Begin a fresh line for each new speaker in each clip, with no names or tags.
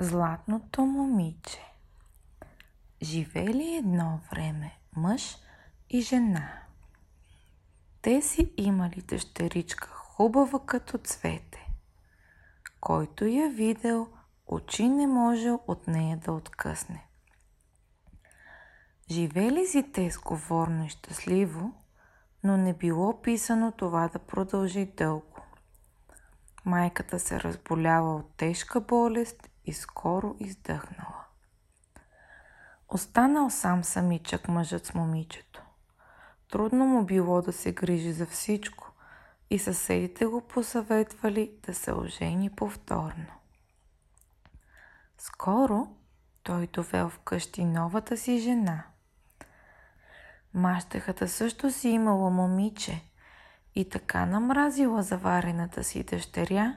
Златното момиче Живели едно време мъж и жена. Те си имали дъщеричка хубава като цвете. Който я видел, очи не можел от нея да откъсне. Живели си те сговорно и щастливо, но не било писано това да продължи дълго. Майката се разболява от тежка болест и скоро издъхнала. Останал сам самичък мъжът с момичето. Трудно му било да се грижи за всичко и съседите го посъветвали да се ожени повторно. Скоро той довел вкъщи новата си жена. Мащехата също си имала момиче и така намразила заварената си дъщеря,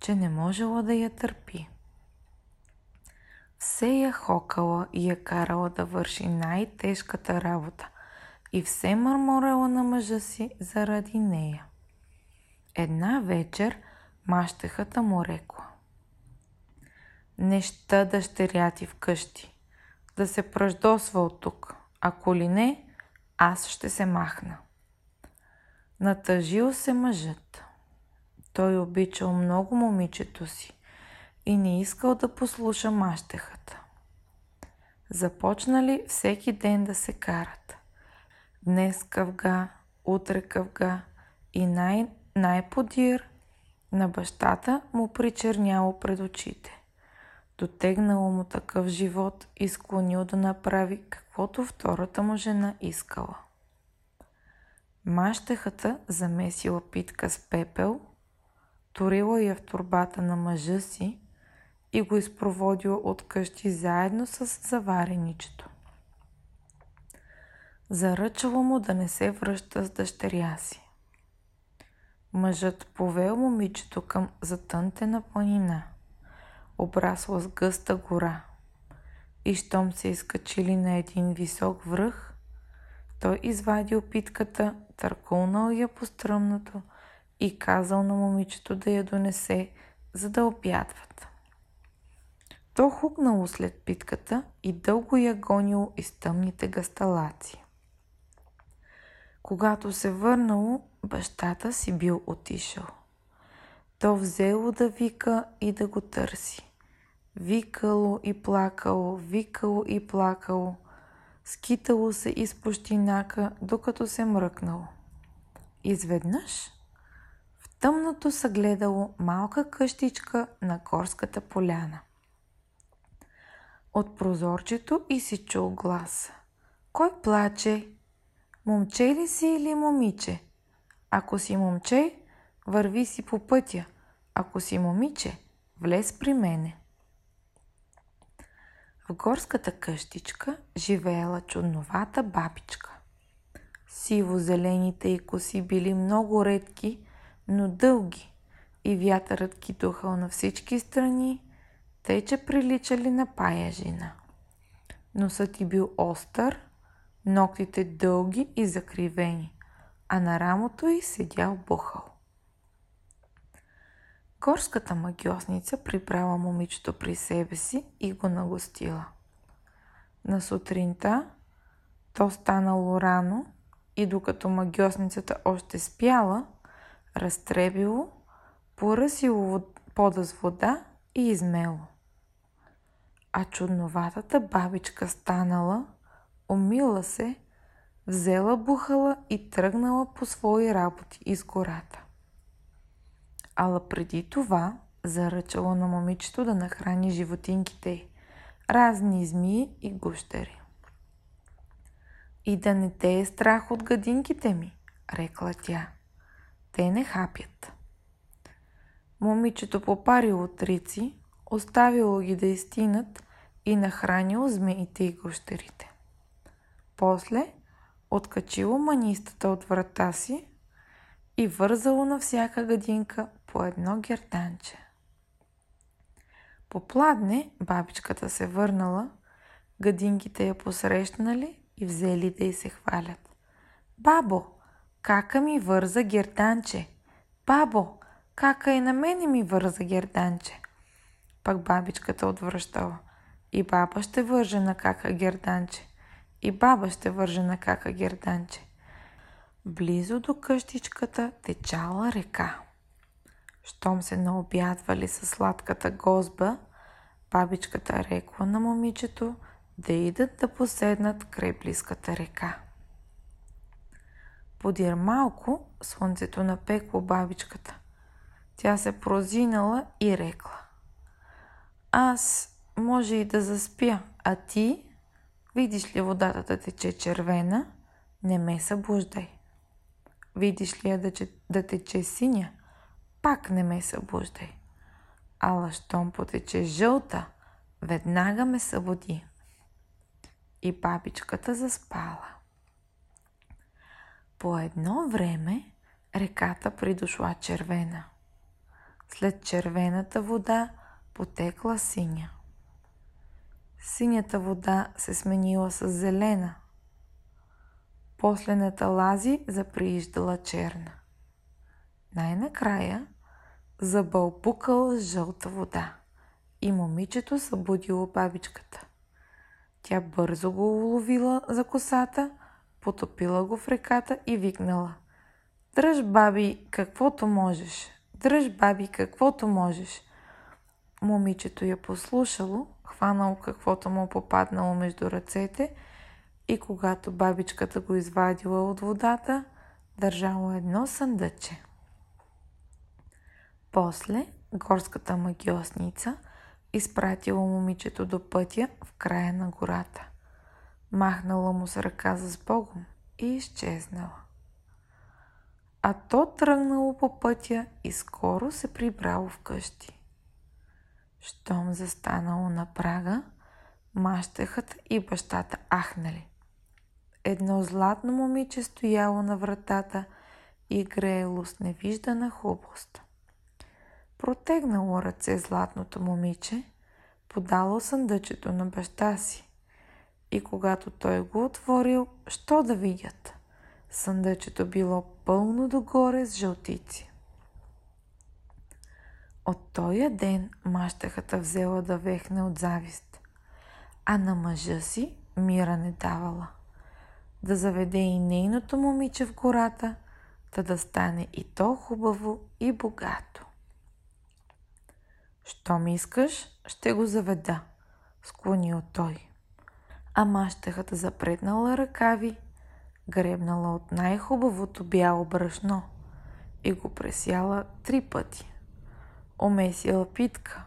че не можела да я търпи. Все я хокала и я карала да върши най-тежката работа и все мърморела на мъжа си заради нея. Една вечер мащехата му рекла. Неща дъщеря ти вкъщи, да се пръждосва от тук, ако ли не, аз ще се махна. Натъжил се мъжът. Той обичал много момичето си и не искал да послуша мащехата. Започнали всеки ден да се карат. Днес къвга, утре къвга и най- най-подир на бащата му причерняло пред очите. Дотегнало му такъв живот и склонил да направи каквото втората му жена искала. Мащехата замесила питка с пепел, турила я в турбата на мъжа си и го изпроводила от къщи заедно с завареничето. Заръчало му да не се връща с дъщеря си. Мъжът повел момичето към затънтена планина, обрасла с гъста гора. И щом се изкачили на един висок връх, той извадил питката, търкулнал я по стръмното и казал на момичето да я донесе, за да обядват. То хукнало след питката и дълго я гонило из тъмните гасталаци. Когато се върнало, бащата си бил отишъл. То взело да вика и да го търси. Викало и плакало, викало и плакало. Скитало се из пущинака, докато се мръкнало. Изведнъж в тъмното съгледало малка къщичка на горската поляна. От прозорчето и си чул глас. Кой плаче? Момче ли си или момиче? Ако си момче, върви си по пътя. Ако си момиче, влез при мене. В горската къщичка живеела чудновата бабичка. Сиво-зелените й коси били много редки, но дълги и вятърът ги духал на всички страни, тъй че приличали на паяжина. Носът ти бил остър, ногтите дълги и закривени, а на рамото й седял бухъл. Горската магиосница прибрала момичето при себе си и го нагостила. На сутринта то станало рано и докато магиосницата още спяла, разтребило, поръсило пода с вода и измело. А чудноватата бабичка станала, умила се, взела бухала и тръгнала по свои работи из гората. Ала преди това заръчала на момичето да нахрани животинките й, разни змии и гущери. И да не те е страх от гадинките ми, рекла тя. Те не хапят. Момичето попарило трици, оставило ги да изтинат и нахранило змеите и гущерите. После откачило манистата от врата си и вързало на всяка гадинка по едно герданче. Попладне бабичката се върнала, гадинките я посрещнали и взели да й се хвалят. Бабо, кака ми върза герданче. Бабо, кака и на мене ми върза герданче. Пък бабичката отвръщала. И баба ще върже на кака герданче. И баба ще върже на кака герданче. Близо до къщичката течала река. Щом се наобядвали със сладката гозба, бабичката рекла на момичето да идат да поседнат край близката река. Подир малко слънцето напекло бабичката. Тя се прозинала и рекла. Аз може и да заспя, а ти, видиш ли водата да тече червена, не ме събуждай. Видиш ли я да, да тече синя, пак не ме събуждай. Ала щом потече жълта, веднага ме събуди. И бабичката заспала. По едно време реката придошла червена. След червената вода потекла синя. Синята вода се сменила с зелена. После на заприиждала черна. Най-накрая забълпукала жълта вода и момичето събудило бабичката. Тя бързо го уловила за косата, потопила го в реката и викнала. Дръж, баби, каквото можеш. Дръж, баби, каквото можеш. Момичето я послушало, хванало каквото му попаднало между ръцете и когато бабичката го извадила от водата, държало едно съндъче. После горската магиосница изпратила момичето до пътя в края на гората. Махнала му с ръка за сбогом и изчезнала. А то тръгнало по пътя и скоро се прибрало вкъщи. Щом застанало на прага, мащехата и бащата ахнали. Едно златно момиче стояло на вратата и греело с невиждана хубост. Протегнало ръце златното момиче, подало съндъчето на баща си. И когато той го отворил, що да видят? Съндъчето било пълно догоре с жълтици. От тоя ден мащахата взела да вехне от завист, а на мъжа си мира не давала. Да заведе и нейното момиче в гората, та да стане и то хубаво и богато. Що ми искаш, ще го заведа, склонил той. А мащахата запретнала ръкави, гребнала от най-хубавото бяло брашно и го пресяла три пъти. Омесила питка,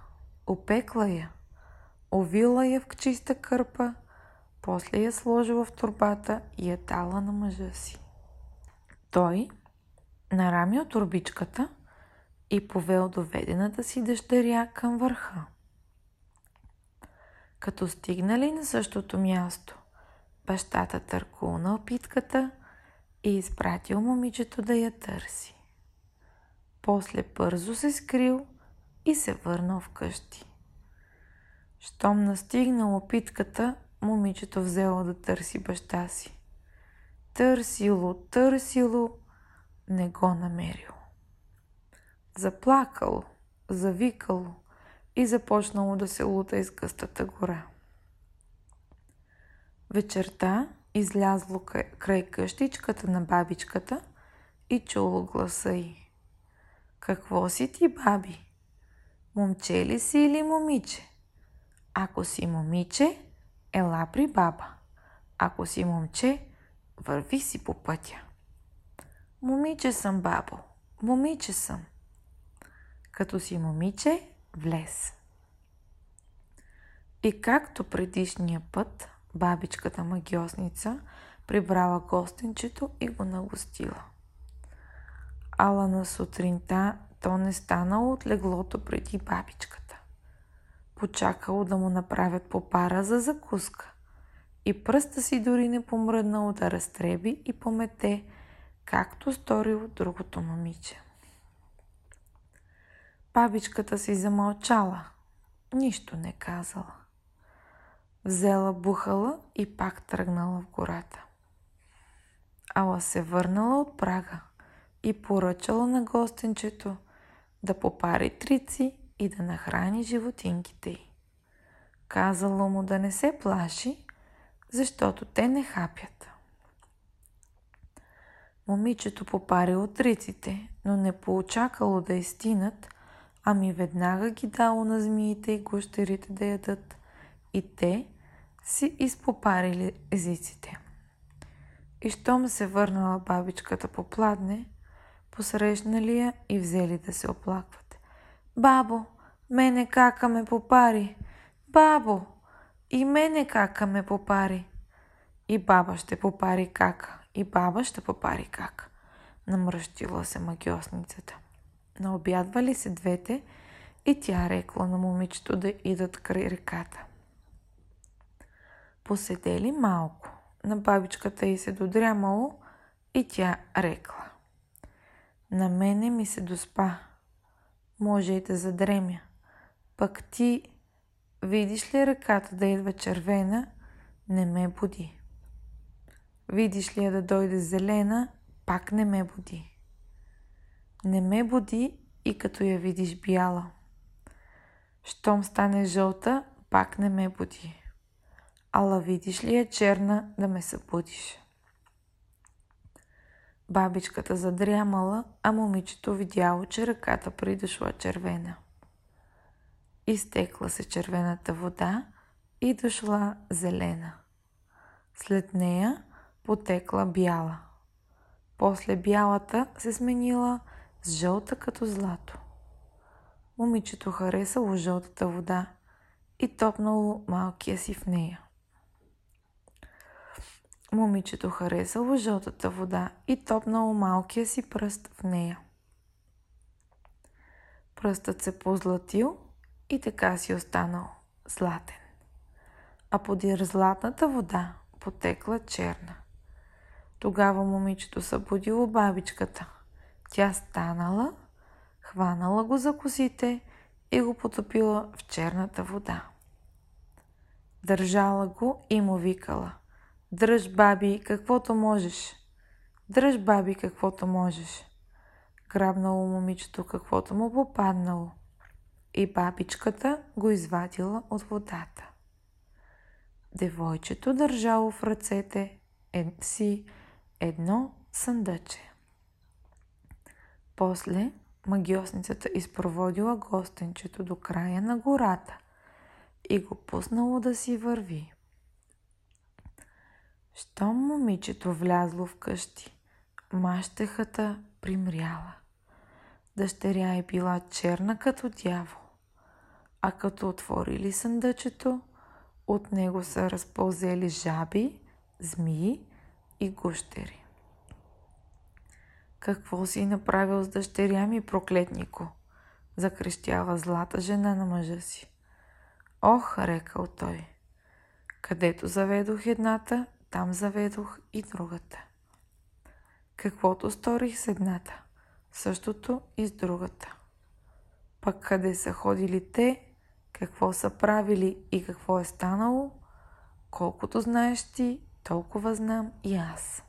опекла я, овила я в чиста кърпа, после я сложила в турбата и я дала на мъжа си. Той нарамил турбичката – и повел доведената си дъщеря към върха. Като стигнали на същото място, бащата търкулнал питката и изпратил момичето да я търси. После бързо се скрил и се върнал вкъщи. Щом настигнало питката, момичето взело да търси баща си. Търсило, търсило, не го намерило заплакало, завикало и започнало да се лута из гъстата гора. Вечерта излязло край къщичката на бабичката и чуло гласа й. Какво си ти, баби? Момче ли си или момиче? Ако си момиче, ела при баба. Ако си момче, върви си по пътя. Момиче съм, бабо. Момиче съм. Като си момиче, влез. И както предишния път, бабичката магиосница прибрала гостенчето и го нагостила. Ала на сутринта то не станало от леглото преди бабичката. Почакало да му направят попара за закуска и пръста си дори не помръднало да разтреби и помете, както сторило другото момиче. Бабичката си замълчала, нищо не казала. Взела бухала и пак тръгнала в гората. Ала се върнала от прага и поръчала на гостенчето да попари трици и да нахрани животинките й. Казало му да не се плаши, защото те не хапят. Момичето попарило триците, но не поочакало да изтинат, ами веднага ги дало на змиите и гущерите да ядат. И те си изпопарили езиците. И щом се върнала бабичката по пладне, посрещнали я и взели да се оплакват. Бабо, мене кака ме попари. Бабо, и мене кака ме попари. И баба ще попари кака, и баба ще попари как. Намръщила се магиосницата. Наобядвали се двете и тя рекла на момичето да идат край реката. Поседели малко. На бабичката й се додрямало и тя рекла. На мене ми се доспа. Може и да задремя. Пък ти, видиш ли ръката да идва червена, не ме буди. Видиш ли я да дойде зелена, пак не ме буди. Не ме буди и като я видиш бяла. Щом стане жълта, пак не ме буди. Ала видиш ли я черна, да ме събудиш. Бабичката задрямала, а момичето видяло, че ръката придошла червена. Изтекла се червената вода и дошла зелена. След нея потекла бяла. После бялата се сменила с жълта като злато. Момичето харесало жълтата вода и топнало малкия си в нея. Момичето харесало жълтата вода и топнало малкия си пръст в нея. Пръстът се позлатил и така си останал златен. А подир златната вода потекла черна. Тогава момичето събудило бабичката. Тя станала, хванала го за косите и го потопила в черната вода. Държала го и му викала. Дръж, баби, каквото можеш. Дръж, баби, каквото можеш. Грабнало момичето каквото му попаднало. И бабичката го извадила от водата. Девойчето държало в ръцете е, си едно съндъче. После магиосницата изпроводила гостенчето до края на гората и го пуснало да си върви. Щом момичето влязло в къщи, мащехата примряла. Дъщеря е била черна като дявол, а като отворили съндъчето, от него са разпълзели жаби, змии и гущери. Какво си направил с дъщеря ми, проклетнико? Закрещява злата жена на мъжа си. Ох, рекал той. Където заведох едната, там заведох и другата. Каквото сторих с едната, същото и с другата. Пък къде са ходили те, какво са правили и какво е станало, колкото знаеш ти, толкова знам и аз.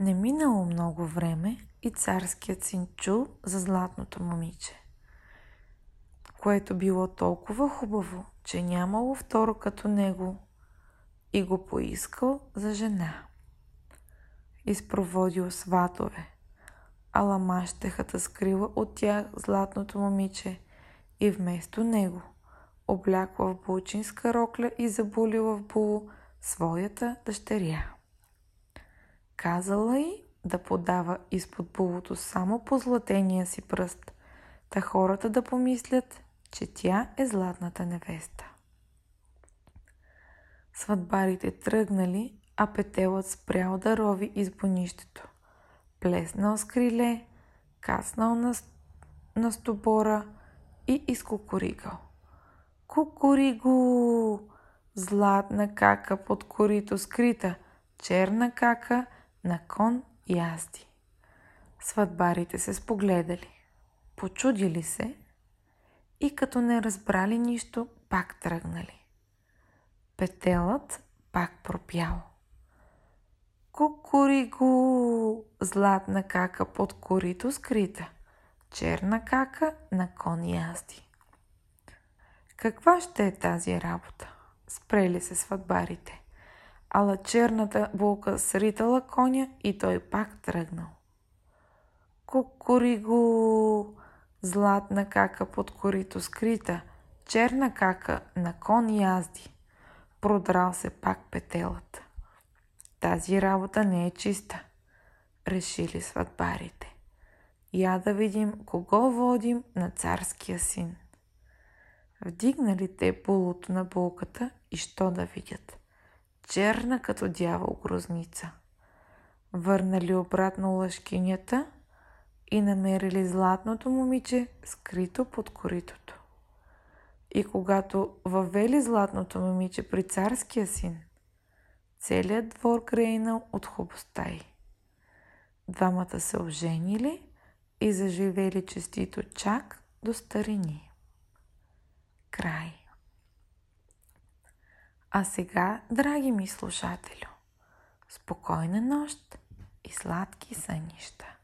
Не минало много време и царският син чул за златното момиче, което било толкова хубаво, че нямало второ като него и го поискал за жена. Изпроводил сватове, ала мащехата скрила от тях златното момиче и вместо него облякла в булчинска рокля и забулила в було своята дъщеря. Казала й да подава изпод булото само по златения си пръст, та хората да помислят, че тя е златната невеста. Сватбарите тръгнали, а петелът спрял да рови из бонището. Плеснал с криле, каснал на, на стобора и изкукоригал. Кукуриго! Златна кака под корито скрита, черна кака на кон язди. Сватбарите се спогледали, почудили се и като не разбрали нищо, пак тръгнали. Петелът пак пропял. Кукуриго, златна кака под корито скрита, Черна кака на кон язди. Каква ще е тази работа? Спрели се сватбарите. Ала черната булка сритала коня и той пак тръгнал. Кукуриго! Златна кака под корито скрита, черна кака на кон язди. Продрал се пак петелата. Тази работа не е чиста, решили сватбарите. Я да видим кого водим на царския син. Вдигнали те булото на булката и що да видят? Черна като дявол грозница. Върнали обратно лъжкинята и намерили златното момиче скрито под коритото. И когато въвели златното момиче при царския син, целият двор грейнал от хубостта й. Двамата се оженили и заживели честито чак до старини. Край. А сега, драги ми слушателю, спокойна нощ и сладки сънища.